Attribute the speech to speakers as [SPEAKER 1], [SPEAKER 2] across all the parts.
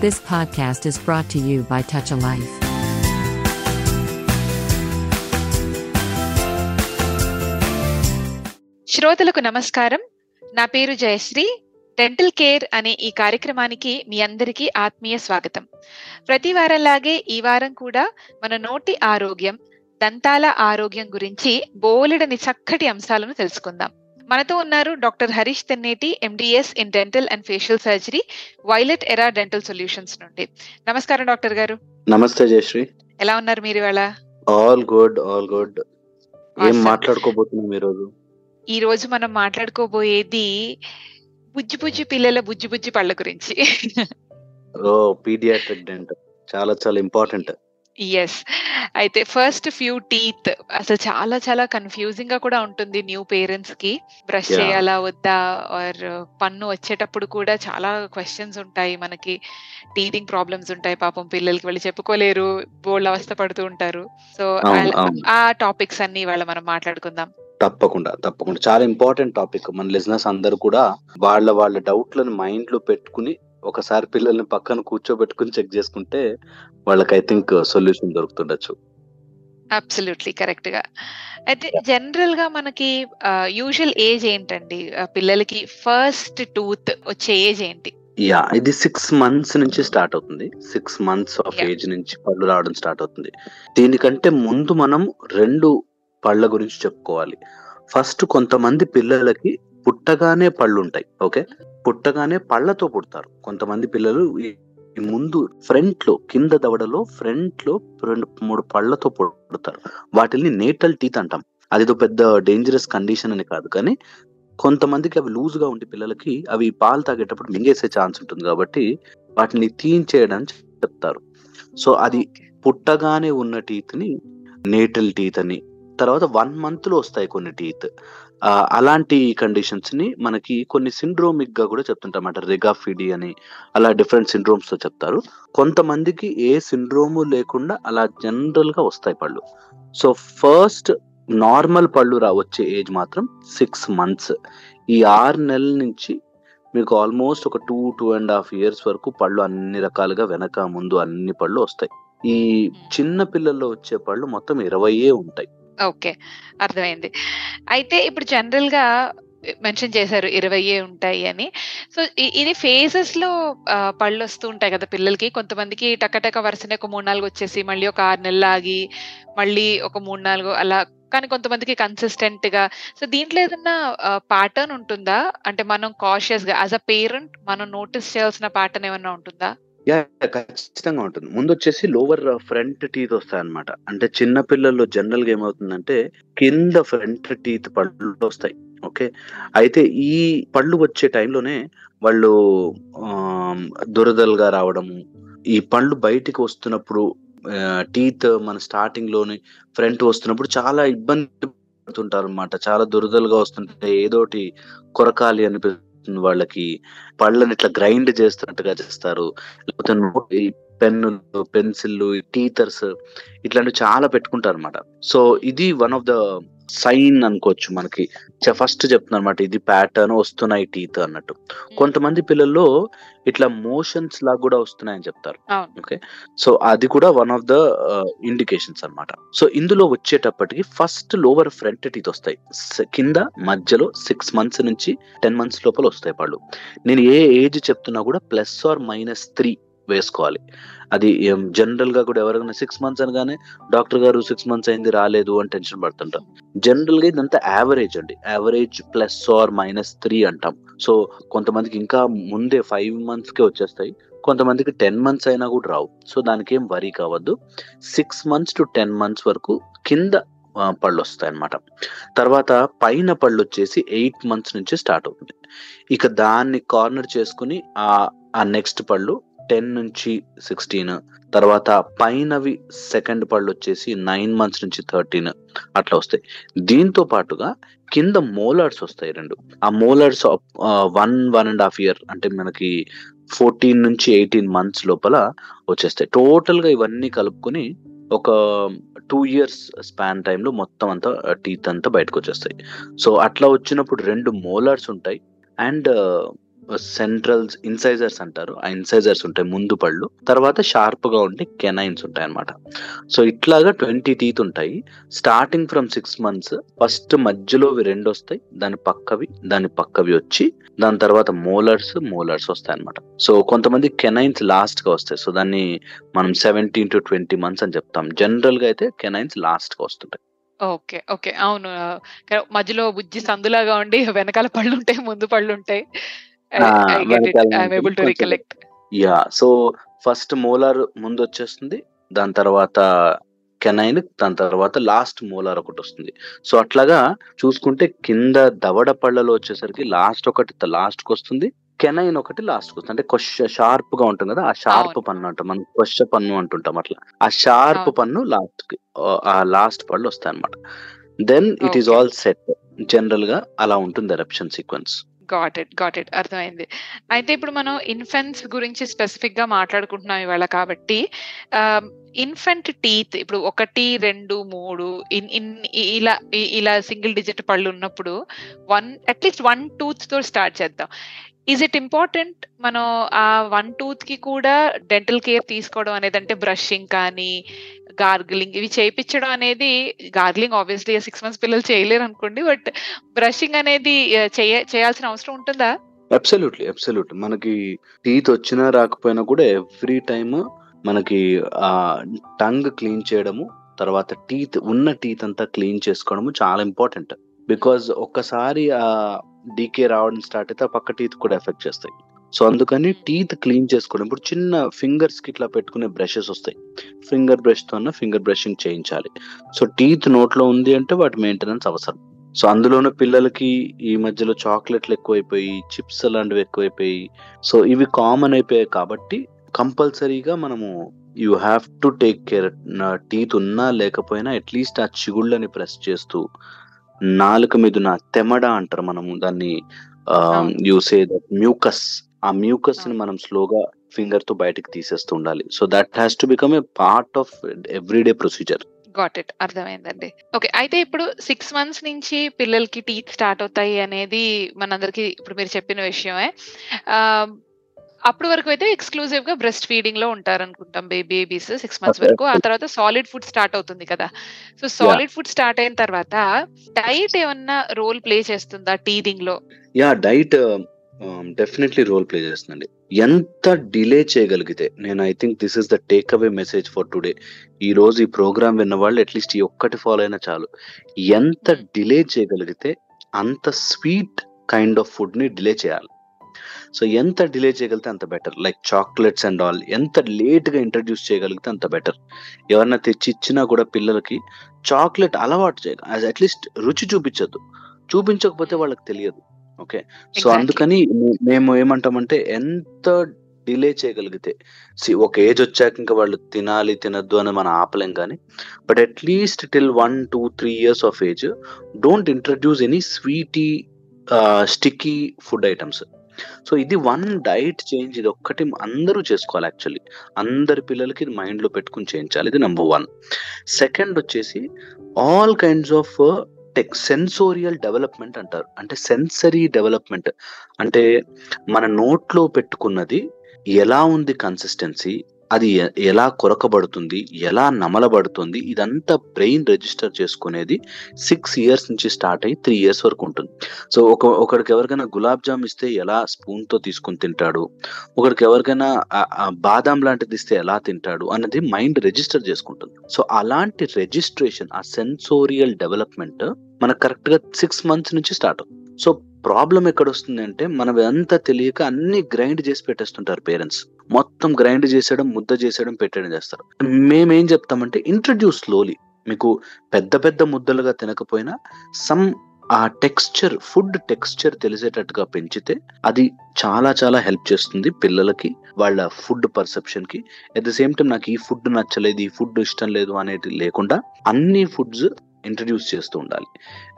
[SPEAKER 1] This podcast is brought to you by Touch a Life.
[SPEAKER 2] శ్రోతలకు నమస్కారం. నా పేరు జయశ్రీ. డెంటల్ కేర్ అనే ఈ కార్యక్రమానికి మీ అందరికీ ఆత్మీయ స్వాగతం. ప్రతి వారంలాగే ఈ వారం కూడా మన నోటి ఆరోగ్యం దంతాల ఆరోగ్యం గురించి బోలెడని చక్కటి అంశాలను తెలుసుకుందాం. మనతో ఉన్నారు doctor Harish Tenneti MDS in dental and facial surgery violet era dental solutions నుండి. నమస్కారం డాక్టర్ గారు.
[SPEAKER 3] నమస్తే జయశ్రీ.
[SPEAKER 2] ఎలా ఉన్నారు మీరు ఇవాళ?
[SPEAKER 3] ఆల్ గుడ్ ఆల్ గుడ్ ఏం. మాట్లాడుకోబోతున్నాం ఈ రోజు
[SPEAKER 2] ఈ రోజు మనం మాట్లాడుకోబోయేది బుజ్జి బుజ్జి పిల్లల బుజ్జి బుజ్జి పళ్ళ గురించి.
[SPEAKER 3] Oh paediatric dent. చాలా చాలా ఇంపార్టెంట్.
[SPEAKER 2] ఎస్ అయితే ఫస్ట్ ఫ్యూ టీత్ అసలు చాలా చాలా కన్ఫ్యూజింగ్గా కూడా ఉంటుంది న్యూ పేరెంట్స్కి. బ్రష్. చేయాలా వద్దా? ఆర్ పన్ను వచ్చేటప్పుడు కూడా చాలా క్వశ్చన్స్ ఉంటాయి మనకి. టీతింగ్ ప్రాబ్లమ్స్ ఉంటాయి. పాపం పిల్లలకి వాళ్ళు చెప్పుకోలేరు. బోల్డ్ అవస్థ పడుతూ ఉంటారు. సో ఆ టాపిక్స్ అన్ని ఇవాళ మనం మాట్లాడుకుందాం.
[SPEAKER 3] తప్పకుండా తప్పకుండా. చాలా ఇంపార్టెంట్ టాపిక్ మన లిజినెస్ అందరూ కూడా వాళ్ళ వాళ్ళ డౌట్లను మైండ్లో పెట్టుకుని ఒకసారి పిల్లల్ని పక్కన కూర్చోబెట్టుకుని చెక్ చేసుకుంటే వాళ్ళకి ఐ థింక్ సొల్యూషన్ దొరుకుతుండొచ్చు.
[SPEAKER 2] అబ్సల్యూట్లీ కరెక్ట్గా అయితే జనరల్గా మనకి యూజువల్ ఏజ్ ఏంటండి? పిల్లలకి ఫస్ట్ టూత్ వచ్చే ఏజ్ ఏంటి?
[SPEAKER 3] యా ఇది సిక్స్ మంత్స్ నుంచి స్టార్ట్ అవుతుంది. Six months of. ఏజ్ నుంచి పళ్ళు రావడం స్టార్ట్ అవుతుంది. దీనికంటే ముందు మనం రెండు పళ్ళ గురించి చెప్పుకోవాలి. ఫస్ట్ కొంతమంది పిల్లలకి పుట్టగానే పళ్ళు ఉంటాయి ఓకే? పుట్టగానే పళ్ళతో పుడతారు. కొంతమంది పిల్లలు ముందు ఫ్రంట్లో కింద దవడలో ఫ్రంట్లో రెండు మూడు పళ్ళతో పుడతారు. వాటిని నేటల్ టీత్ అంటాం. అదిదో పెద్ద డేంజరస్ కండిషన్ అని కాదు కానీ కొంతమందికి అవి లూజ్గా ఉండి పిల్లలకి అవి పాలు తాగేటప్పుడు మింగేసే ఛాన్స్ ఉంటుంది కాబట్టి వాటిని తీయించేయడానికి చెప్తారు. సో అది పుట్టగానే ఉన్న టీత్ని నేటల్ టీత్ అని తర్వాత వన్ మంత్లో వస్తాయి కొన్ని టీత్. అలాంటి కండిషన్స్ని మనకి కొన్ని సిండ్రోమిక్గా కూడా చెప్తుంటాం అంటే రిగాఫిడి అని అలా డిఫరెంట్ సిండ్రోమ్స్తో చెప్తారు. కొంతమందికి ఏ సిండ్రోము లేకుండా అలా జనరల్గా వస్తాయి పళ్ళు. సో ఫస్ట్ నార్మల్ పళ్ళు రా వచ్చే ఏజ్ మాత్రం సిక్స్ మంత్స్. ఈ ఆరు నెలల నుంచి మీకు ఆల్మోస్ట్ ఒక two two and half years వరకు పళ్ళు అన్ని రకాలుగా వెనక ముందు అన్ని పళ్ళు వస్తాయి. ఈ చిన్న పిల్లల్లో వచ్చే పళ్ళు మొత్తం ఇరవైయే ఉంటాయి.
[SPEAKER 2] ఓకే అర్థమైంది. అయితే ఇప్పుడు జనరల్గా మెన్షన్ చేశారు ఇరవైయే ఉంటాయి అని. సో ఇది ఫేజెస్లో పళ్ళు వస్తూ ఉంటాయి కదా పిల్లలకి. కొంతమందికి టకటక వరుసనే ఒక మూడు నాలుగు వచ్చేసి మళ్ళీ ఒక ఆరు నెలలు ఆగి మళ్ళీ ఒక మూడు నాలుగు అలా. కానీ కొంతమందికి కన్సిస్టెంట్గా సో దీంట్లో ఏదన్నా ప్యాటర్న్ ఉంటుందా? అంటే మనం కాషియస్గా యాజ్ అ పేరెంట్ మనం నోటీస్ చేయాల్సిన ప్యాటర్న్ ఏమన్నా ఉంటుందా?
[SPEAKER 3] యా ఖచ్చితంగా ఉంటుంది. ముందు వచ్చేసి లోవర్ ఫ్రంట్ టీత్ వస్తాయి అనమాట అంటే చిన్న పిల్లల్లో జనరల్గా ఏమవుతుందంటే కింద ఫ్రంట్ టీత్ పళ్ళు వస్తాయి. ఓకే? అయితే ఈ పళ్ళు వచ్చే టైంలోనే వాళ్ళు దురదలుగా రావడము ఈ పళ్ళు బయటికి వస్తున్నప్పుడు టీత్ మన స్టార్టింగ్లోని ఫ్రంట్ వస్తున్నప్పుడు చాలా ఇబ్బంది పడుతుంటారు అనమాట చాలా దురదలుగా వస్తుంటే ఏదోటి కొరకాలి అనిపిస్తుంది. వాళ్ళకి పళ్ళని ఇట్లా గ్రైండ్ చేస్తున్నట్టుగా చేస్తారు. లేకపోతే ఈ పెన్నులు పెన్సిల్ టీథర్స్ ఇట్లాంటివి చాలా పెట్టుకుంటారు అనమాట సో ఇది వన్ ఆఫ్ ద సైన్ అనుకోవచ్చు మనకి. ఫస్ట్ చెప్తున్నా అనమాట ఇది ప్యాటర్న్ వస్తున్నాయి టీత్ అన్నట్టు. కొంతమంది పిల్లల్లో ఇట్లా మోషన్స్ లాగా కూడా వస్తున్నాయని చెప్తారు. ఓకే? సో అది కూడా వన్ ఆఫ్ ద ఇండికేషన్స్ అన్నమాట. సో ఇందులో వచ్చేటప్పటికి ఫస్ట్ లోవర్ ఫ్రంట్ టీత్ వస్తాయి. కింద మధ్యలో సిక్స్ మంత్స్ నుంచి టెన్ మంత్స్ లోపల వస్తాయి పళ్ళు నేను ఏ ఏజ్ చెప్తున్నా కూడా ప్లస్ ఆర్ మైనస్ త్రీ వేసుకోవాలి. అది జనరల్గా కూడా ఎవరైనా సిక్స్ మంత్స్ అనగానే డాక్టర్ గారు సిక్స్ మంత్స్ అయింది రాలేదు అని టెన్షన్ పడుతుంటాం జనరల్గా ఇదంతా యావరేజ్ అండి. Average plus or minus three అంటాం. సో కొంతమందికి ఇంకా ముందే ఫైవ్ మంత్స్ కే వచ్చేస్తాయి. కొంతమందికి టెన్ మంత్స్ అయినా కూడా రావు. సో దానికి ఏం వరీ కావద్దు. Six months to ten months వరకు కింద పళ్ళు వస్తాయి అనమాట తర్వాత పైన పళ్ళు వచ్చేసి ఎయిట్ మంత్స్ నుంచి స్టార్ట్ అవుతుంది. ఇక దాన్ని కార్నర్ చేసుకుని ఆ ఆ నెక్స్ట్ పళ్ళు టెన్ నుంచి సిక్స్టీన్. తర్వాత పైనవి సెకండ్ పళ్ళు వచ్చేసి నైన్ మంత్స్ నుంచి థర్టీన్. అట్లా వస్తాయి. దీంతో పాటుగా కింద మోలార్స్ వస్తాయి రెండు. ఆ molars one one and half year అంటే మనకి ఫోర్టీన్ నుంచి ఎయిటీన్ మంత్స్ లోపల వచ్చేస్తాయి. టోటల్గా ఇవన్నీ కలుపుకొని ఒక టూ ఇయర్స్ స్పాన్ టైంలో మొత్తం అంతా టీత్ అంతా బయటకు వచ్చేస్తాయి. సో అట్లా వచ్చినప్పుడు రెండు మోలార్స్ ఉంటాయి. అండ్ సెంట్రల్స్ ఇన్సైజర్స్ అంటారు. ఆ ఇన్సైజర్స్ ఉంటాయి ముందు పళ్ళు తర్వాత షార్ప్ ఉండే ఉండి కెనైన్స్ ఉంటాయి అన్నమాట. సో ఇట్లాగా ట్వంటీ టీత్ ఉంటాయి. Starting from six months first మధ్యలో రెండు వస్తాయి. దాని పక్కవి దాని పక్కవి వచ్చి దాని తర్వాత మోలర్స్ మోలర్స్ వస్తాయి అనమాట సో కొంతమంది కెనైన్స్ లాస్ట్గా వస్తాయి. సో దాన్ని మనం సెవెంటీన్ టు ట్వంటీ మంత్స్ అని చెప్తాం. జనరల్గా అయితే కెనైన్స్ లాస్ట్గా వస్తుంటాయి.
[SPEAKER 2] Okay okay. అవును. మధ్యలో బుజ్జి సందులాగా ఉండి వెనకాల పళ్ళు ఉంటాయి ముందు పళ్ళు ఉంటాయి.
[SPEAKER 3] ఆ, వెనకాల
[SPEAKER 2] ఐఎమ్ ఏబుల్ టు
[SPEAKER 3] కొంచెం-
[SPEAKER 2] recollect
[SPEAKER 3] yeah so first molar ముందు వచ్చేస్తుంది దాని తర్వాత కెనైన్ దాని తర్వాత లాస్ట్ మోలార్ ఒకటి వస్తుంది సో అట్లాగా చూసుకుంటే కింద దవడ పళ్ళలో వచ్చేసరికి లాస్ట్ ఒకటి లాస్ట్కి వస్తుంది కెనైన్ ఒకటి లాస్ట్కి వస్తుంది అంటే కొష షార్ప్గా ఉంటుంది కదా ఆ షార్ప్. పన్ను అంటాం మనం కొష పన్ను అంటుంటాం అట్లా. ఆ షార్ప్. పన్ను లాస్ట్కి ఆ లాస్ట్ పళ్ళు వస్తాయి అనమాట then it is. All set. జనరల్గా అలా ఉంటుంది eruption sequence.
[SPEAKER 2] Got it got it అర్థమైంది. అయితే ఇప్పుడు మనం ఇన్ఫెంట్స్ గురించి స్పెసిఫిక్గా మాట్లాడుకుంటున్నాం ఇవాళ కాబట్టి ఇన్ఫెంట్ టీత్ ఇప్పుడు ఒకటి రెండు మూడు ఇన్ ఇన్ ఇలా ఇలా సింగిల్ డిజిట్ పళ్ళు ఉన్నప్పుడు వన్ అట్లీస్ట్ వన్ టూత్తో స్టార్ట్ చేద్దాం. ఈజ్ ఇట్ ఇంపార్టెంట్ మనం ఆ వన్ టూత్కి కూడా డెంటల్ కేర్ తీసుకోవడం అనేది అంటే బ్రషింగ్ కానీ గార్గిలింగ్ ఇవి చేయించడం అనేది గార్గిలింగ్ ఆబ్వియస్లీ సిక్స్ మంత్స్ పిల్లలు చేయలేరు అనుకోండి బట్ బ్రషింగ్ అనేది చేయ చేయాల్సిన అవసరం ఉంటుందా?
[SPEAKER 3] అబ్సల్యూట్లీ అబ్సల్యూట్ మనకి టీత్ వచ్చినా రాకపోయినా కూడా ఎవ్రీ టైమ్ మనకి ఆ టంగ్ క్లీన్ చేయడము తర్వాత టీత్ ఉన్న టీత్ అంతా క్లీన్ చేసుకోవడము చాలా ఇంపార్టెంట్ బికాజ్ ఒక్కసారి ఆ డీకే రావడం స్టార్ట్ అయితే ఆ పక్క టీత్ కూడా ఎఫెక్ట్ చేస్తాయి. సో అందుకని టీత్ క్లీన్ చేసుకోవడం. ఇప్పుడు చిన్న ఫింగర్స్కి ఇట్లా పెట్టుకునే బ్రషెస్ వస్తాయి. ఫింగర్ బ్రష్తో ఫింగర్ బ్రషింగ్ చేయించాలి. సో టీత్ నోట్లో ఉంది అంటే వాటి మెయింటెనెన్స్ అవసరం. సో అందులోనూ పిల్లలకి ఈ మధ్యలో చాక్లెట్లు ఎక్కువైపోయి చిప్స్ అలాంటివి ఎక్కువైపోయి సో ఇవి కామన్ అయిపోయాయి కాబట్టి కంపల్సరీగా మనము you have to take care teeth ఉన్నా లేకపోయినా అట్లీస్ట్ ఆ చిగుళ్ళని ప్రెస్ చేస్తూ నాలుక మీద నా తెమడ అంటారు మనము దాన్ని. యూసే దట్ మ్యూకస్ ఆ మ్యూకస్ని మనం స్లోగా ఫింగర్తో బయటకు తీసేస్తూ ఉండాలి. So that has to become a part of everyday procedure
[SPEAKER 2] got it అర్థమైందండి. ఓకే అయితే ఇప్పుడు సిక్స్ మంత్స్ నుంచి పిల్లలకి టీత్ స్టార్ట్ అవుతాయి అనేది మనందరికి ఇప్పుడు మీరు చెప్పిన విషయమే. అప్పటి వరకు అయితే ఎక్స్క్లూజివ్గా బ్రెస్ట్ ఫీడింగ్లో ఉంటారు అనుకుంటాం బేబీస్ సిక్స్ మంత్స్. వరకు. ఆ తర్వాత సాలిడ్ ఫుడ్ స్టార్ట్ అవుతుంది కదా. సో సాలిడ్ ఫుడ్ స్టార్ట్ అయిన తర్వాత డైట్ ఏమన్నా రోల్ ప్లే చేస్తుందా టీదింగ్లో?
[SPEAKER 3] Yeah diet definitely role play చేస్తుందండి. ఎంత డిలే చేయగలిగితే నేను I think this is the take away message for today ఈ రోజు ఈ ప్రోగ్రామ్ విన్న వాళ్ళు అట్లీస్ట్ ఈ ఒక్కటి ఫాలో అయినా చాలు. ఎంత డిలే చేయగలిగితే అంత స్వీట్ కైండ్ ఆఫ్ ఫుడ్ని డిలే చేయాలి. సో ఎంత డిలే చేయగలిగితే అంత better like chocolates and all ఎంత లేట్గా ఇంట్రడ్యూస్ చేయగలిగితే అంత బెటర్ ఎవరన్నా తెచ్చి ఇచ్చినా కూడా పిల్లలకి చాక్లెట్ అలవాటు చేయాలి. అట్లీస్ట్ రుచి చూపించద్దు. చూపించకపోతే వాళ్ళకి తెలియదు. ఓకే? సో. అందుకని మేము ఏమంటామంటే ఎంత డిలే చేయగలిగితే సి ఒక ఏజ్ వచ్చాక ఇంకా వాళ్ళు తినాలి తినద్దు అని మనం ఆపలేం కానీ but at least till one two three years of age don't introduce any sweetie sticky food items. So ఇది వన్ డైట్ చేంజ్ ఇది ఒక్కటి అందరూ చేసుకోవాలి యాక్చువల్లీ. అందరి పిల్లలకి ఇది మైండ్లో పెట్టుకుని చేయించాలి ఇది నెంబర్ వన్. సెకండ్ వచ్చేసి all kinds of tech sensorial development అంటారు. అంటే సెన్సరీ డెవలప్మెంట్ అంటే మన నోట్లో పెట్టుకున్నది ఎలా ఉంది కన్సిస్టెన్సీ అది ఎలా కొరకబడుతుంది ఎలా నమలబడుతుంది ఇదంతా బ్రెయిన్ రిజిస్టర్ చేసుకునేది సిక్స్ ఇయర్స్ నుంచి స్టార్ట్ అయ్యి త్రీ ఇయర్స్ వరకు ఉంటుంది. సో ఒక ఒకడికి ఎవరికైనా గులాబ్ జామ్ ఇస్తే ఎలా స్పూన్తో తీసుకుని తింటాడు? ఒకడికి ఎవరికైనా బాదాం లాంటిది ఇస్తే ఎలా తింటాడు? అన్నది మైండ్ రిజిస్టర్ చేసుకుంటుంది. సో అలాంటి రిజిస్ట్రేషన్ ఆ సెన్సోరియల్ డెవలప్మెంట్ మనకు కరెక్ట్గా సిక్స్ మంత్స్ నుంచి స్టార్ట్ అవుతుంది. సో ప్రాబ్లం ఎక్కడ వస్తుంది అంటే మనం అంతా తెలియక అన్ని గ్రైండ్ చేసి పెట్టేస్తుంటారు పేరెంట్స్ మొత్తం గ్రైండ్ చేసేయడం ముద్ద చేసేయడం పెట్టడం చేస్తారు. మేమేం చెప్తామంటే ఇంట్రడ్యూస్ స్లోలీ మీకు పెద్ద పెద్ద ముద్దలుగా తినకపోయినా సమ్ ఆ టెక్స్చర్ ఫుడ్ టెక్స్చర్ తెలిసేటట్టుగా పెంచితే అది చాలా చాలా హెల్ప్ చేస్తుంది పిల్లలకి వాళ్ళ ఫుడ్ పర్సెప్షన్కి. అట్ ద సేమ్ టైం నాకు ఈ ఫుడ్ నచ్చలేదు ఈ ఫుడ్ ఇష్టం లేదు అనేది లేకుండా అన్ని ఫుడ్స్ ఇంట్రడ్యూస్ చేస్తూ ఉండాలి.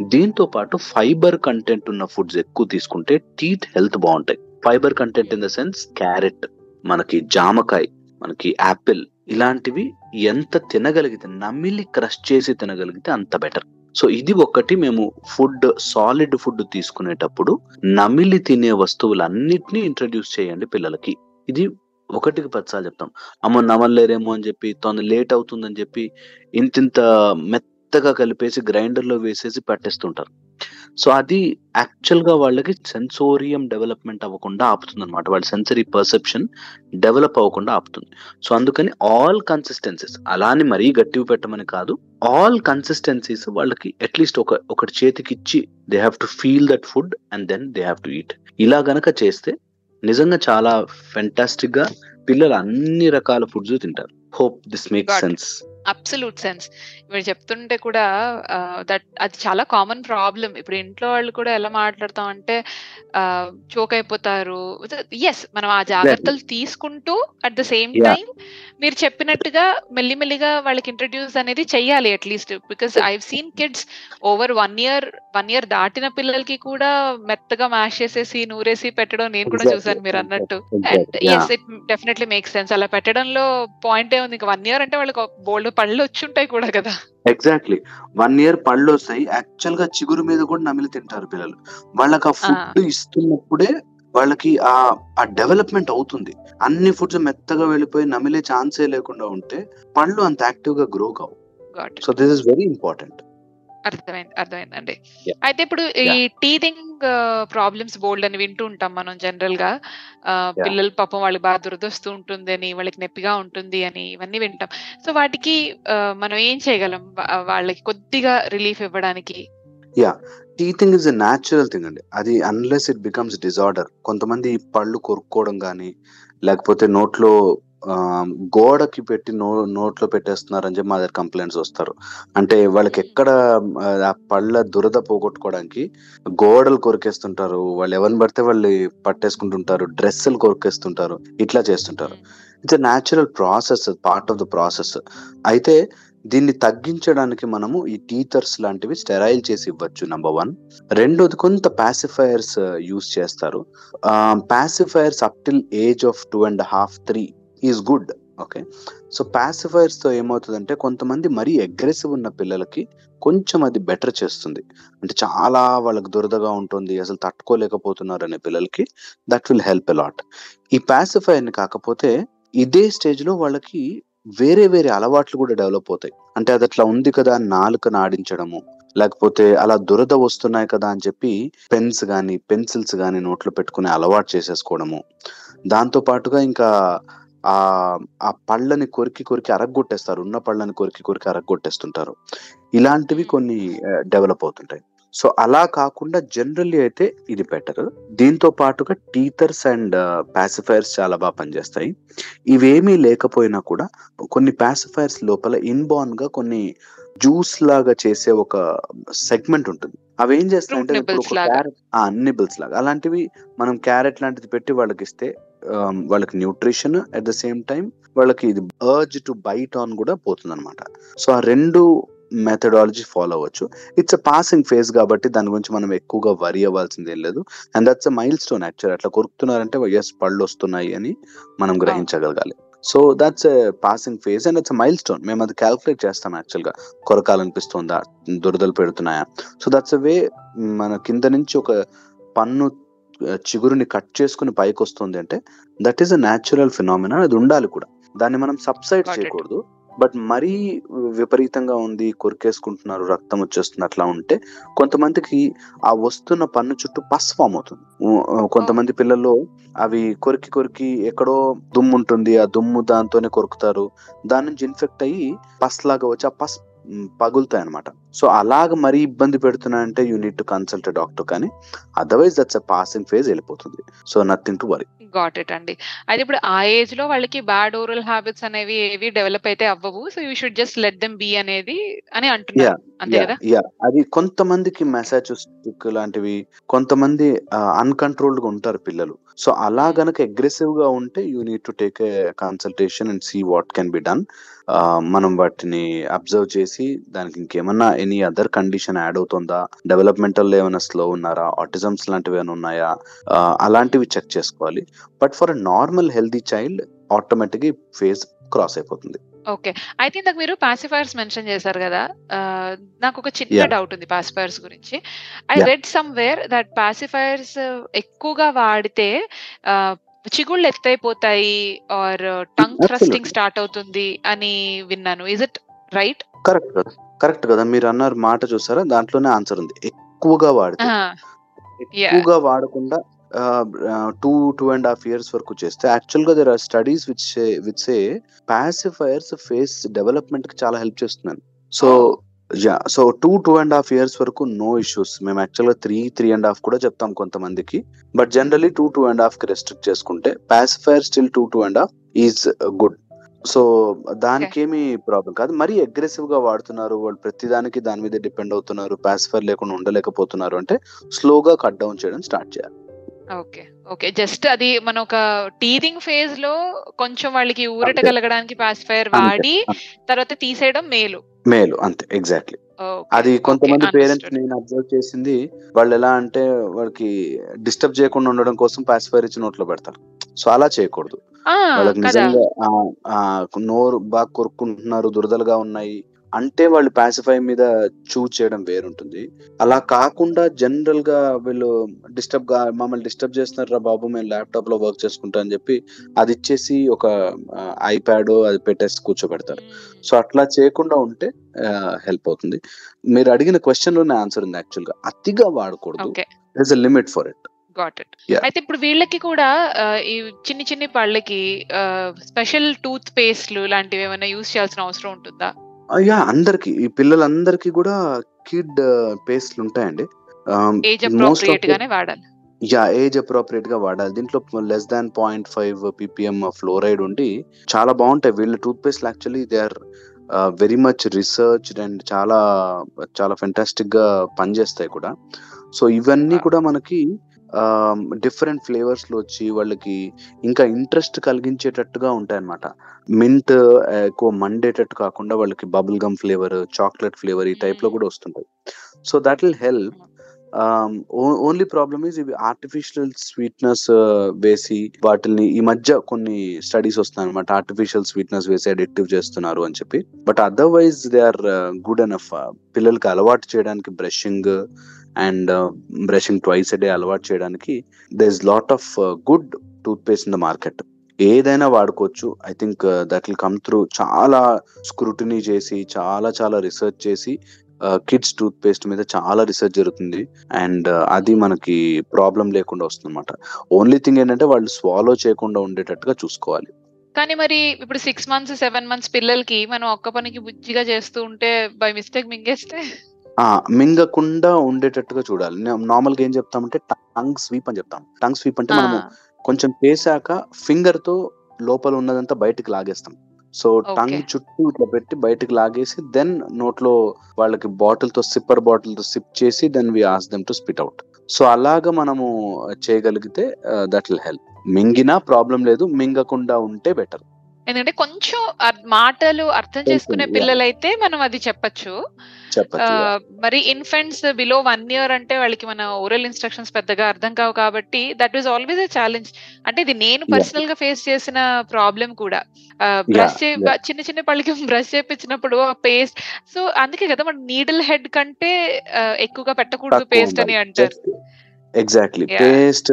[SPEAKER 3] దీంతో పాటు ఫైబర్ కంటెంట్ ఉన్న ఫుడ్స్ ఎక్కువ తీసుకుంటే టీత్ హెల్త్ బాగుంటాయి. Fibre content in the sense carrot మనకి జామకాయ మనకి యాపిల్ ఇలాంటివి ఎంత తినగలిగితే నమిలి క్రష్ చేసి తినగలిగితే అంత బెటర్. సో ఇది ఒకటి మేము ఫుడ్ సాలిడ్ ఫుడ్ తీసుకునేటప్పుడు నమిలి తినే వస్తువులన్నిటినీ ఇంట్రడ్యూస్ చేయండి పిల్లలకి. ఇది ఒకటికి పదిసార్లు చెప్తాం. అమ్మ నమలలేరేమో అని చెప్పి తొందర లేట్ అవుతుందని చెప్పి ఇంతింత మెత్తగా కలిపేసి గ్రైండర్లో వేసేసి పట్టేస్తుంటారు. సో అది యాక్చువల్గా వాళ్ళకి సెన్సోరియం డెవలప్మెంట్ అవ్వకుండా ఆపుతుంది అనమాట వాళ్ళ సెన్సరీ పర్సెప్షన్ డెవలప్ అవ్వకుండా ఆపుతుంది. సో అందుకని ఆల్ కన్సిస్టెన్సీస్ అలానే మరీ గట్టివి పెట్టమని కాదు ఆల్ కన్సిస్టెన్సీస్ వాళ్ళకి అట్లీస్ట్ ఒక ఒకటి చేతికి ఇచ్చి they have to feel that food and then they have to eat ఇలా గనక చేస్తే నిజంగా చాలా ఫెంటాస్టిక్గా పిల్లలు అన్ని రకాల ఫుడ్స్ తింటారు. Hope this make. Sense
[SPEAKER 2] absolute sense ఇప్పుడు చెప్తుంటే కూడా దట్ అది చాలా కామన్ ప్రాబ్లం ఇప్పుడు ఇంట్లో వాళ్ళు కూడా ఎలా మాట్లాడతాం అంటే చోక్ అయిపోతారు. ఎస్ మనం ఆ జాగ్రత్తలు తీసుకుంటూ అట్ ద సేమ్. టైం మీరు చెప్పినట్టుగా మెల్లిమెల్లిగా వాళ్ళకి ఇంట్రడ్యూస్ అనేది చెయ్యాలి at least because I seen kids over one year one year దాటిన పిల్లలకి కూడా మెత్తగా మ్యాష్ చేసేసి నూరేసి పెట్టడం నేను కూడా. చూసాను మీరు అన్నట్టు. And. Yes it definitely make sense అలా పెట్టడంలో పాయింట్ ఏ ఉంది. ఇంకా వన్ ఇయర్ అంటే వాళ్ళకి బోల్డ్ పళ్ళు వచ్చి ఉంటాయి కూడా కదా.
[SPEAKER 3] ఎగ్జాక్ట్లీ వన్ ఇయర్ పళ్ళు వస్తాయి యాక్చువల్గా చిగురు మీద కూడా నమిలి తింటారు పిల్లలు. వాళ్ళకి ఆ ఫుడ్ ఇస్తున్నప్పుడే వాళ్ళకి ఆ ఆ డెవలప్మెంట్ అవుతుంది. అన్ని ఫుడ్స్ మెత్తగా వెళ్ళిపోయి నమిలే ఛాన్సే లేకుండా ఉంటే పళ్ళు అంత యాక్టివ్గా గ్రో కావు. So this is very important
[SPEAKER 2] అర్థమైంది అర్థమైందండి. అయితే ఇప్పుడు ఈ టీథింగ్ ప్రాబ్లమ్స్ బోల్డ్ అని వింటూ ఉంటాం మనం జనరల్గా పిల్లలు పాపం వాళ్ళకి బాగా దురదొస్తూ ఉంటుంది అని వాళ్ళకి నొప్పిగా ఉంటుంది అని ఇవన్నీ వింటాం. సో వాటికి మనం ఏం చేయగలం? వాళ్ళకి కొద్దిగా రిలీఫ్ ఇవ్వడానికి.
[SPEAKER 3] Teething is a natural thing అండి. అది అన్లెస్ ఇట్ బికమ్స్ డిజార్డర్ కొంతమంది పళ్ళు కొరుక్కోవడం కానీ లేకపోతే నోట్లో గోడకి పెట్టి నో నోట్లో పెట్టేస్తున్నారని చెప్పి మా దగ్గర కంప్లైంట్స్ వస్తారు. అంటే వాళ్ళకి ఎక్కడ ఆ, పళ్ళ దురద పోగొట్టుకోవడానికి గోడలు కొరికేస్తుంటారు. వాళ్ళు ఎవరిని పడితే వాళ్ళు పట్టేసుకుంటుంటారు. డ్రెస్సులు కొరికేస్తుంటారు. ఇట్లా చేస్తుంటారు. It's natural process part of the process అయితే దీన్ని తగ్గించడానికి మనము ఈ టీథర్స్ లాంటివి స్టెరైల్ చేసి ఇవ్వచ్చు నంబర్ వన్ రెండోది కొంత పాసిఫైయర్స్ యూస్ చేస్తారు. Pacifiers up till age of two and half three is good okay? So పాసిఫైయర్స్తో ఏమవుతుందంటే కొంతమంది మరీ అగ్రెసివ్ ఉన్న పిల్లలకి కొంచెం అది బెటర్ చేస్తుంది. అంటే చాలా వాళ్ళకి దురదగా ఉంటుంది అసలు తట్టుకోలేకపోతున్నారు అనే పిల్లలకి దట్ విల్ హెల్ప్ అలాట్ ఈ పాసిఫైర్ని కాకపోతే ఇదే స్టేజ్లో వాళ్ళకి వేరే వేరే అలవాట్లు కూడా డెవలప్ అవుతాయి. అంటే అది అట్లా ఉంది కదా అని నాలుకను ఆడించడము లేకపోతే అలా దురద వస్తున్నాయి కదా అని చెప్పి పెన్స్ కానీ పెన్సిల్స్ కానీ నోట్లో పెట్టుకునే అలవాటు చేసేసుకోవడము. దాంతో పాటుగా ఇంకా ఆ ఆ పళ్ళని కొరికి కొరికి అరగొట్టేస్తారు ఉన్న పళ్ళని కొరికి కొరికి అరగొట్టేస్తుంటారు ఇలాంటివి కొన్ని డెవలప్ అవుతుంటాయి. సో అలా కాకుండా జనరల్లీ అయితే ఇది బెటర్. దీంతో పాటుగా టీథర్స్ అండ్ పాసిఫైర్స్ చాలా బాగా పనిచేస్తాయి. ఇవేమీ లేకపోయినా కూడా కొన్ని పాసిఫైర్స్ లోపల ఇన్బార్న్గా కొన్ని జ్యూస్ లాగా చేసే ఒక సెగ్మెంట్ ఉంటుంది. అవి ఏం చేస్తాయంటే ఇప్పుడు. క్యారెట్ నిబుల్స్ లాగా. అలాంటివి మనం క్యారెట్ లాంటిది పెట్టి వాళ్ళకి ఇస్తే Um, వాళ్ళకి nutrition at the same time వాళ్ళకి ఇది అర్జ్ టు బైట్ ఆన్ కూడా పోతుంది అనమాట సో ఆ రెండు మెథడాలజీ ఫాలో అవ్వచ్చు. ఇట్స్ అ పాసింగ్ ఫేజ్ కాబట్టి దాని గురించి మనం ఎక్కువగా వరి అవ్వాల్సింది ఏం లేదు. And that's a milestone actual అట్లా కొరుకుతున్నారంటే oh ఎస్ పళ్ళు వస్తున్నాయి అని మనం గ్రహించగలగాలి. So that's passing phase and it's milestone మేము అది క్యాల్కులేట్ చేస్తాం యాక్చువల్గా. కొరకాలనిపిస్తుందా? దురదలు పెడుతున్నాయా? సో దట్స్ అ వే మన కింద నుంచి ఒక పన్ను చిగురుని కట్ చేసుకుని పైకి వస్తుంది అంటే that is a natural phenomena అది ఉండాలి కూడా. దాన్ని మనం సబ్సైడ్. చేయకూడదు. బట్ మరీ విపరీతంగా ఉంది కొరికేసుకుంటున్నారు రక్తం వచ్చేస్తుంది అట్లా ఉంటే కొంతమందికి ఆ వస్తున్న పన్ను చుట్టూ పస్ ఫామ్ అవుతుంది. కొంతమంది పిల్లల్లో అవి కొరికి కొరికి ఎక్కడో దుమ్ము ఉంటుంది. ఆ దుమ్ము దాంతోనే కొరుకుతారు. దాని నుంచి ఇన్ఫెక్ట్ అయ్యి పస్ లాగా వచ్చి ఆ పస్ పగులుతాయి అనమాట సో అలాగ మరీ ఇబ్బంది పెడుతున్నాయంటే you need to consult doctor కానీ otherwise that's a passing phase వెళ్ళిపోతుంది. So nothing to worry
[SPEAKER 2] got it అండి. అయితే ఇప్పుడు ఆ ఏజ్లో వాళ్ళకి బ్యాడ్ ఓరల్ హ్యాబిట్స్ అనేవి ఏవి డెవలప్ అయితే అవ్వవు. So you should just let them be అనేది అని అంటున్నారు. అంతే
[SPEAKER 3] యా
[SPEAKER 2] కదా?
[SPEAKER 3] యా అది కొంతమందికి మెసాచుస్టిక్ లాంటివి కొంతమంది అన్కంట్రోల్డ్గా ఉంటారు పిల్లలు. సో అలా గనక అగ్రెసివ్గా ఉంటే you need to take a consultation and see what can be done మనం వాటిని అబ్జర్వ్ చేసి దానికి ఇంకేమన్నా ఎనీ అదర్ కండిషన్ యాడ్ అవుతుందా డెవలప్మెంటల్ ఏమైనా స్లో ఉన్నారా ఆటిజమ్స్ లాంటివి ఏమైనా ఉన్నాయా అలాంటివి చెక్ చేసుకోవాలి but for normal healthy child automatic phase cross అయిపోతుంది
[SPEAKER 2] ఓకే. అయితే ఇందాక మీరు పాసిఫైయర్స్ మెన్షన్ చేశారు గదా! ఆహ్, నాకొక చిన్న! డౌట్ ఉంది పాసిఫైయర్స్ గురించి. I! Read somewhere that pacifiers ఎక్కువగా వాడితే చిగుళ్ళు ఎత్తైపోతాయి ఆర్ టంగ్ థ్రస్టింగ్. స్టార్ట్ అవుతుంది అని విన్నాను. Is it right?
[SPEAKER 3] కరెక్ట్ కదా! కరెక్ట్ కదా! మీరన్నారు మాట చూసారా? దాంట్లోనే ఆన్సర్ ఉంది. ఎక్కువగా వాడితే. ఎక్కువగా వాడకుండా ఆహ్, 2, 2 ½ ఇయర్స్ వరకు చేస్తే యాక్చువల్‌గా there are studies which which say pacifiers face డెవలప్‌మెంట్‌కి చాలా హెల్ప్ చేస్తుందని. సో! యాహ్! సో 2, 2 ½ ఇయర్స్ వరకు నో ఇష్యూస్. మేము యాక్చువల్‌గా 3, 3 ½ కూడా చెప్తాం కొంతమందికి. బట్ జనరల్లీ 2, 2 ½ రెస్ట్రిక్ట్ చేసుకుంటే pacifier still 2, 2 ½ is good. So. దానికేమి problem కాదు. మరీ అగ్రెసివ్‌గా వాడుతున్నారు. వాళ్ళు ప్రతిదానికి దాని మీదే డిపెండ్ అవుతున్నారు. పాసిఫైయర్ లేకుండా ఉండలేకపోతున్నారు అంటే స్లోగా కట్ డౌన్ చేయడం స్టార్ట్ చేయాలి.
[SPEAKER 2] ఓకే. ఓకే. జస్ట్ అది మనం ఒక టీథింగ్ ఫేజ్‌లో కొంచెం వాళ్ళకి ఊరట. కలగడానికి పాసిఫైయర్
[SPEAKER 3] అంతే.
[SPEAKER 2] వాడి. తర్వాత తీసేయడం మేలు.
[SPEAKER 3] మేలు అంతే. ఎగ్జాక్ట్‌లీ. అది. కొంతమంది పేరెంట్స్. నేను అబ్జర్వ్ చేసింది వాళ్ళెలా అంటే వాళ్ళకి డిస్టర్బ్ చేయకుండా ఉండడం కోసం పాసిఫైయర్ ఇచ్చి నోట్లో పెడతారు. సో అలా చేయకూడదు.
[SPEAKER 2] ఆ!
[SPEAKER 3] వాళ్ళకి
[SPEAKER 2] కదా!
[SPEAKER 3] నిజంగా ఆహ్, ఆహ్, నోరు బాగా కొరుక్కుంటున్నారు, దురదలుగా ఉన్నాయి అంటే వాళ్ళు పాసిఫై మీద చూజ్ చేయడం వేరుంటుంది. అలా కాకుండా జనరల్‌గా వీళ్ళు డిస్టర్బ్‌గా మమ్మల్ని డిస్టర్బ్ చేస్తున్నారురా బాబు మేము ల్యాప్‌టాప్‌లో వర్క్ చేసుకుంటా అని చెప్పి అది ఇచ్చేసి ఒక ఆహ్, ఐప్యాడో అది పెట్టేసి కూర్చోబెడతారు. సో. అట్లా చేయకుండా ఉంటే ఆహ్, హెల్ప్ అవుతుంది. మీరు అడిగిన క్వెషన్‌లోనే ఆన్సర్ ఉంది యాక్చువల్‌గా. అతిగా వాడకూడదు.
[SPEAKER 2] Okay.
[SPEAKER 3] There is a limit for it.
[SPEAKER 2] Got it. అయితే ఇప్పుడు వీళ్ళకి కూడా ఈ చిన్ని చిన్ని పళ్ళకి స్పెషల్ టూత్ పేస్ట్‌లు లాంటివి ఏమైనా యూజ్ చేయాల్సిన అవసరం ఉంటుందా?
[SPEAKER 3] యాహ్! అందరికి ఈ పిల్లలందరికీ కూడా కిడ్ పేస్ట్‌లు ఉంటాయండి.
[SPEAKER 2] ఏజ్ అప్రోప్రియేట్ గానే వాడాలి.
[SPEAKER 3] యాహ్! ఏజ్ అప్రోప్రియేట్‌గా వాడాలి. దీంట్లో లెస్ థాన్ 0.5 పీపీఎం ఫ్లోరైడ్ ఉండి చాలా బావుంటాయి. వీళ్ళ tooth పేస్ట్‌లు actually they are very much researched and చాలా చాలా ఫెంటాస్టిక్‌గా పనిచేస్తాయి కూడా. సో ఇవన్నీ! కూడా మనకి డిఫరెంట్ ఫ్లేవర్స్‌లో వచ్చి వాళ్ళకి ఇంకా ఇంట్రెస్ట్ కలిగించేటట్టుగా ఉంటాయన్నమాట. మింట్ ఎక్కువ మండేటట్టు కాకుండా వాళ్ళకి bubble gum flavour, chocolate flavour ఈ టైప్‌లో
[SPEAKER 2] హ్మ్.
[SPEAKER 3] కూడా వస్తుంటాయి. So that will help. Only problem is ఇవి ఆర్టిఫిషియల్ స్వీట్‌నెస్ వేసి వాటిల్ని ఈ మధ్య కొన్ని స్టడీస్ వస్తున్నాయన్నమాట. ఆర్టిఫిషియల్ స్వీట్‌నెస్ వేసి అడిక్టివ్ చేస్తున్నారు అని చెప్పి. But otherwise they are good enough. పిల్లలకి అలవాటు చేయడానికి brushing and brushing twice a day అలవాటు చేయడానికి there is lot of good toothpaste in the market. ఏదైనా వాడుకోవచ్చు. I think that will come through చాలా స్క్రూటినీ చేసి చాలా చాలా రీసెర్చ్ చేసి కిడ్స్ టూత్ పేస్ట్ మీద చాలా రీసెర్చ్ జరుగుతుంది. అండ్ uh, అది మనకి ప్రాబ్లమ్ లేకుండా వస్తుందన్నమాట. ఓన్లీ థింగ్ ఏంటంటే వాళ్ళు స్వాలో చేయకుండా ఉండేటట్టుగా చూసుకోవాలి.
[SPEAKER 2] కానీ మరి ఇప్పుడు సిక్స్ మంత్స్, సెవెన్ మంత్స్ పిల్లలకి మనం ఒక్క పనికి బుజ్జిగా చేస్తూ ఉంటే బై మిస్టేక్ మింగేస్తే?
[SPEAKER 3] ఆ! మింగకుండా ఉండేటట్టుగా చూడాలి. న నార్మల్‌గా ఏం చెప్తామంటే టంగ్ స్వీప్ అని చెప్తాం. టంగ్ స్వీప్ అంటే మనము! కొంచెం చేశాక ఫింగర్‌తో లోపల ఉన్నదంతా బయటికి లాగేస్తాం. సో. టంగ్ చుట్టూ ఇట్లా పెట్టి బయటికి లాగేసి దెన్ నోట్లో వాళ్ళకి బాటిల్‌తో సిప్పర్ బాటిల్‌తో సిప్ చేసి then we ask them to spit out. So అలాగా మనము చేయగలిగితే దట్ విల్ హెల్ప్. మింగినా ప్రాబ్లమ్ లేదు. మింగకుండా ఉంటే బెటర్.
[SPEAKER 2] ఎందుకంటే కొంచెం మాటలు అర్థం చేసుకునే! పిల్లలైతే మనం అది చెప్పొచ్చు. మరి ఇన్ఫెంట్స్ బిలో 1 ఇయర్ అంటే వాళ్ళకి మన ఓరల్ ఇన్‌స్ట్రక్షన్స్ పెద్దగా అర్థం కావు కాబట్టి that is always a challenge. అంటే ఇది నేను
[SPEAKER 3] యాహ్!
[SPEAKER 2] పర్సనల్‌గా ఫేస్ చేసిన ప్రాబ్లమ్ కూడా. బ్రష్! చిన్న చిన్న పళ్ళకి బ్రష్ చేపించినప్పుడు ఆ పేస్ట్ సో అందుకే కదా మన నీడిల్ హెడ్ కంటే ఎక్కువగా పెట్టకూడదు పేస్ట్. అని అంటారు.
[SPEAKER 3] ఎగ్జాక్ట్‌లీ. పేస్ట్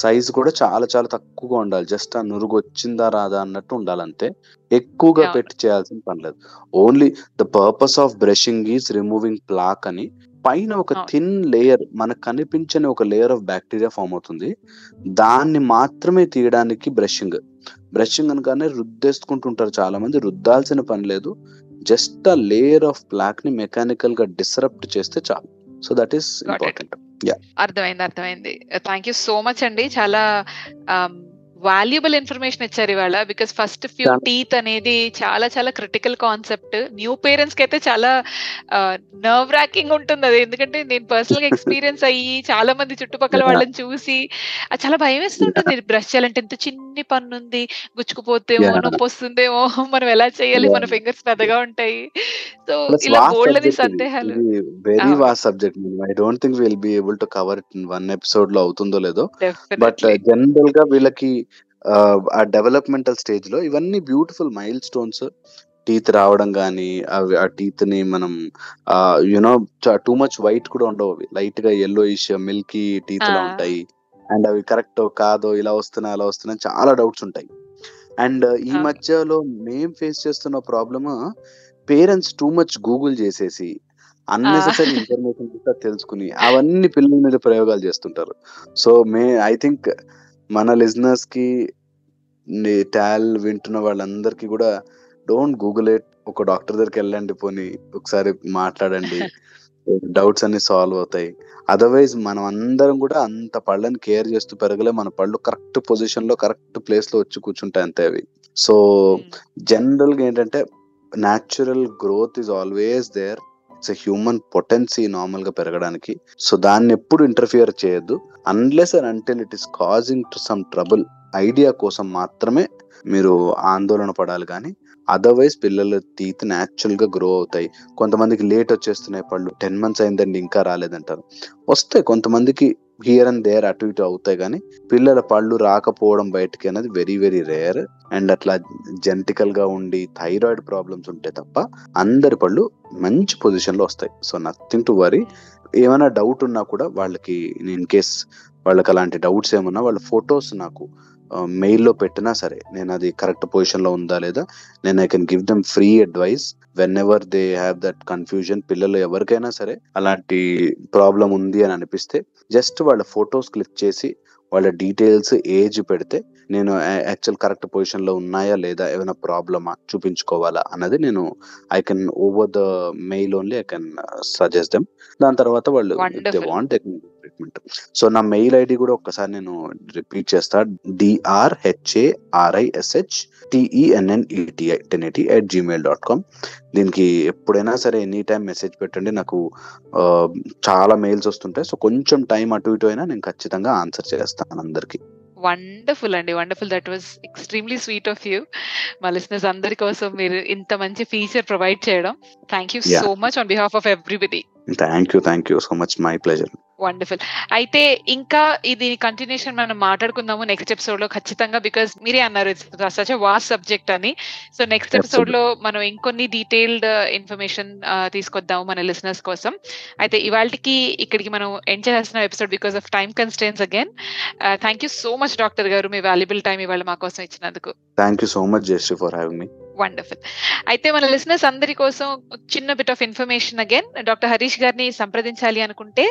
[SPEAKER 3] సైజ్ కూడా చాలా చాలా తక్కువగా ఉండాలి. జస్ట్ ఆ నురుగు వచ్చిందా రాదా అన్నట్టు ఉండాలంతే. ఎక్కువగా. పెట్టి చేయాల్సిన పని లేదు. Only the purpose of brushing is removing plaque అని పైన ఒక. థిన్ లేయర్ మనకు కనిపించని ఒక లేయర్ ఆఫ్ బాక్టీరియా ఫార్మ్ అవుతుంది. దాన్ని మాత్రమే తీయడానికి బ్రషింగ్. బ్రషింగ్ అనగానే రుద్దేసుకుంటుంటారు చాలామంది. రుద్దాల్సిన పని లేదు. జస్ట్ ఆ లేయర్ ఆఫ్ ప్లాక్‌ని మెకానికల్‌గా డిస్‌రప్ట్ చేస్తే చాలు. So that is. ఇంపార్టెంట్.
[SPEAKER 2] అర్థమైంది. అర్థమైంది. థ్యాంక్ యూ సో మచ్ అండి. చాలా um, వాల్యుబుల్ ఇన్ఫర్మేషన్ ఇచ్చారు ఇవాళ. బికాజ్ ఫస్ట్ ఫ్యూ టీత్ అనేది చాలా చాలా క్రిటికల్ కాన్సెప్ట్. న్యూ పేరెంట్స్‌కి అయితే చాలా నర్వ్ ర్యాకింగ్ ఉంటుందది. ఎందుకంటే నేను పర్సనల్‌గా ఎక్స్‌పీరియన్స్ అయ్యి చాలా మంది చుట్టుపక్కల! వాళ్ళని చూసి అది చాలా భయమేస్తుంటుంది.
[SPEAKER 3] యాహ్!
[SPEAKER 2] బ్రష్ చేయాలంటే ఇంత చిన్ని పన్నుంది. గుచ్చుకుపోతేమో,
[SPEAKER 3] యాహ్!
[SPEAKER 2] నొప్పొస్తుందేమో, మనం ఎలా చేయాలి? మన! ఫింగర్స్ పెద్దగా ఉంటాయి. సో ఇలా
[SPEAKER 3] సబ్జెక్ట్ ఇది.
[SPEAKER 2] సందేహాలు.
[SPEAKER 3] Very. Vast subject. I don't think will be able to cover it in one ఎపిసోడ్‌లో అవుతుందో లేదో. But
[SPEAKER 2] definitely.
[SPEAKER 3] జనరల్‌గా వీళ్ళకి ఆహ్, ఆ డెవలప్‌మెంటల్ స్టేజ్‌లో ఇవన్నీ బ్యూటిఫుల్ మైల్‌స్టోన్స్. టీత్ రావడం కానీ అవి ఆ టీత్ని మనం యునో టూ మచ్ వైట్ కూడా ఉండవు అవి లైట్గా ఎల్లో ఇష్ మిల్కీ టీత్ లా
[SPEAKER 2] ఆ.
[SPEAKER 3] ఉంటాయి అండ్ అవి కరెక్ట్ కాదో ఇలా వస్తున్నాయి అలా వస్తున్నాయి చాలా డౌట్స్ ఉంటాయి అండ్ ఈ. మధ్యలో మేం ఫేస్ చేస్తున్న problem parents too much Google చేసేసి అన్నెసెసరీ ఇన్ఫర్మేషన్ తెలుసుకుని అవన్నీ పిల్లల మీద ప్రయోగాలు చేస్తుంటారు సో మే ఐ థింక్ మన లిజనర్స్కి టాల్ వింటున్న వాళ్ళందరికీ కూడా డోంట్ గూగుల్ ఇట్ ఒక డాక్టర్ దగ్గరికి వెళ్ళండి పోని ఒకసారి మాట్లాడండి. డౌట్స్ అన్ని సాల్వ్ అవుతాయి. అదర్వైజ్ మనం అందరం కూడా అంత పళ్ళని కేర్ చేస్తూ పెరగలే మన పళ్ళు కరెక్ట్ పొజిషన్లో కరెక్ట్ ప్లేస్లో వచ్చి కూర్చుంటాయి అంతే అవి. సో జనరల్గా ఏంటంటే natural growth is always there it's human potency నార్మల్గా పెరగడానికి సో దాన్ని ఎప్పుడు ఇంటర్ఫియర్ చేయొద్దు. Unless and until it is causing to some trouble idea కోసం మాత్రమే మీరు ఆందోళన పడాలి కానీ అదర్వైజ్ పిల్లల టీత్ న్యాచురల్గా గ్రో అవుతాయి. కొంతమందికి లేట్ వచ్చేస్తున్నాయి పళ్ళు టెన్ మంత్స్ అయిందండి ఇంకా రాలేదంటారు. వస్తాయి కొంతమందికి హియర్ అండ్ దేర్ అటు ఇటు అవుతాయి కానీ పిల్లల పళ్ళు రాకపోవడం బయటికి అనేది వెరీ వెరీ రేర్ అండ్ అట్లా జెంటికల్గా ఉండి థైరాయిడ్ ప్రాబ్లమ్స్ ఉంటే తప్ప అందరి పళ్ళు మంచి పొజిషన్లో వస్తాయి. సో నథింగ్ టు వరీ ఏమైనా డౌట్ ఉన్నా కూడా వాళ్ళకి ఇన్ కేస్ వాళ్ళకి అలాంటి డౌట్స్ ఏమన్నా వాళ్ళ ఫొటోస్ నాకు మెయిల్లో పెట్టినా సరే నేను అది కరెక్ట్ పొజిషన్లో ఉందా లేదా నేను I can give them free advice whenever they have that confusion పిల్లలు ఎవరికైనా సరే అలాంటి ప్రాబ్లం ఉంది అని అనిపిస్తే జస్ట్ వాళ్ళ ఫొటోస్ క్లిక్ చేసి వాళ్ళ డీటెయిల్స్ ఏజ్ పెడితే నేను యాక్చువల్ కరెక్ట్ పొజిషన్లో ఉన్నాయా లేదా ఏమైనా ప్రాబ్లమా చూపించుకోవాలా అన్నది నేను I can over the mail only I can suggest them దాని తర్వాత వాళ్ళు దే. వాంట్ ట్రీట్మెంట్ సో నా మెయిల్ ఐడి కూడా ఒక్కసారి నేను రిపీట్ చేస్తా. DR హెచ్ఏఆర్ఐఎస్హెచ్ టిఈఎన్ఎన్ఈటిఐ ten eighty at Gmail dot com దీనికి ఎప్పుడైనా సరే ఎనీ టైం మెసేజ్ పెట్టండి. నాకు ఆ, చాలా మెయిల్స్ వస్తుంటాయి. సో కొంచెం టైం అటు ఇటు అయినా నేను ఖచ్చితంగా ఆన్సర్ చేస్తాను అందరికి.
[SPEAKER 2] వండర్ఫుల్ అండి wonderful that was extremely sweet of you మా లిసినర్స్ అందరి కోసం మీరు ఇంత మంచి ఫీచర్ ప్రొవైడ్ చేయడం. Thank you. So much on behalf of everybody
[SPEAKER 3] thank you thank you so much my pleasure
[SPEAKER 2] wonderful అయితే ఇంకా ఇది కంటిన్యూషన్ మనం మాట్లాడుకుందాము నెక్స్ట్ ఎపిసోడ్లో ఖచ్చితంగా బికాస్ మీరే అన్నారు సచ్ వాస్ట్ సబ్జెక్ట్ అని. సో నెక్స్ట్ ఎపిసోడ్లో మనం ఇంకొన్ని డీటెయిల్డ్ ఇన్ఫర్మేషన్ తీసుకొద్దాము మన లిసనర్స్ కోసం. అయితే ఇవాళకి ఇక్కడికి మనం ఎండ్ చేసిన episode because of time constraints again thank you so much doctor గారు మీ వాల్యుబుల్ టైం ఇవాళ మా కోసం ఇచ్చినందుకు.
[SPEAKER 3] Thank you so much Jayashree for having me
[SPEAKER 2] wonderful అయితే మన లిసనర్స్ అందరి కోసం చిన్న bit of information again doctor Harish గారిని సంప్రదించాలి అనుకుంటే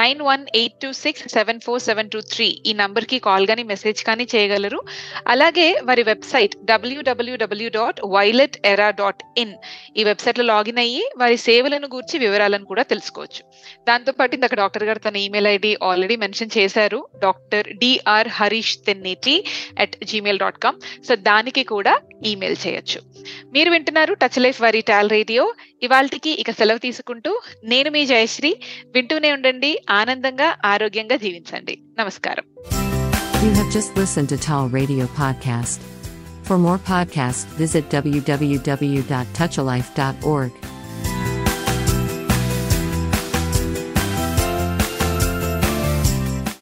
[SPEAKER 2] nine one eight two six seven four seven two three ఈ నంబర్కి కాల్ కానీ మెసేజ్ కానీ చేయగలరు. అలాగే వారి website W W W dot violet era dot in ఈ వెబ్సైట్లో లాగిన్ అయ్యి వారి సేవలను గూర్చి వివరాలను కూడా తెలుసుకోవచ్చు. దాంతో పాటు ఇందాక డాక్టర్ గారు తన ఈమెయిల్ ఐడి ఆల్రెడీ మెన్షన్ చేశారు. Doctor D R Harish Tenneti at Gmail dot com so దానికి కూడా ఈమెయిల్ చేయొచ్చు. మీరు వింటున్నారు టచ్ లైఫ్ వారి టాల్ రేడియో ఇవాళకి ఇక సెలవు తీసుకుంటూ నేను మీ జయశ్రీ వింటూనే ఉండండి ఆనందంగా ఆరోగ్యంగా జీవించండి నమస్కారం
[SPEAKER 1] You have just listened to Tall Radio Podcast. For more podcasts, visit www.touchalife.org.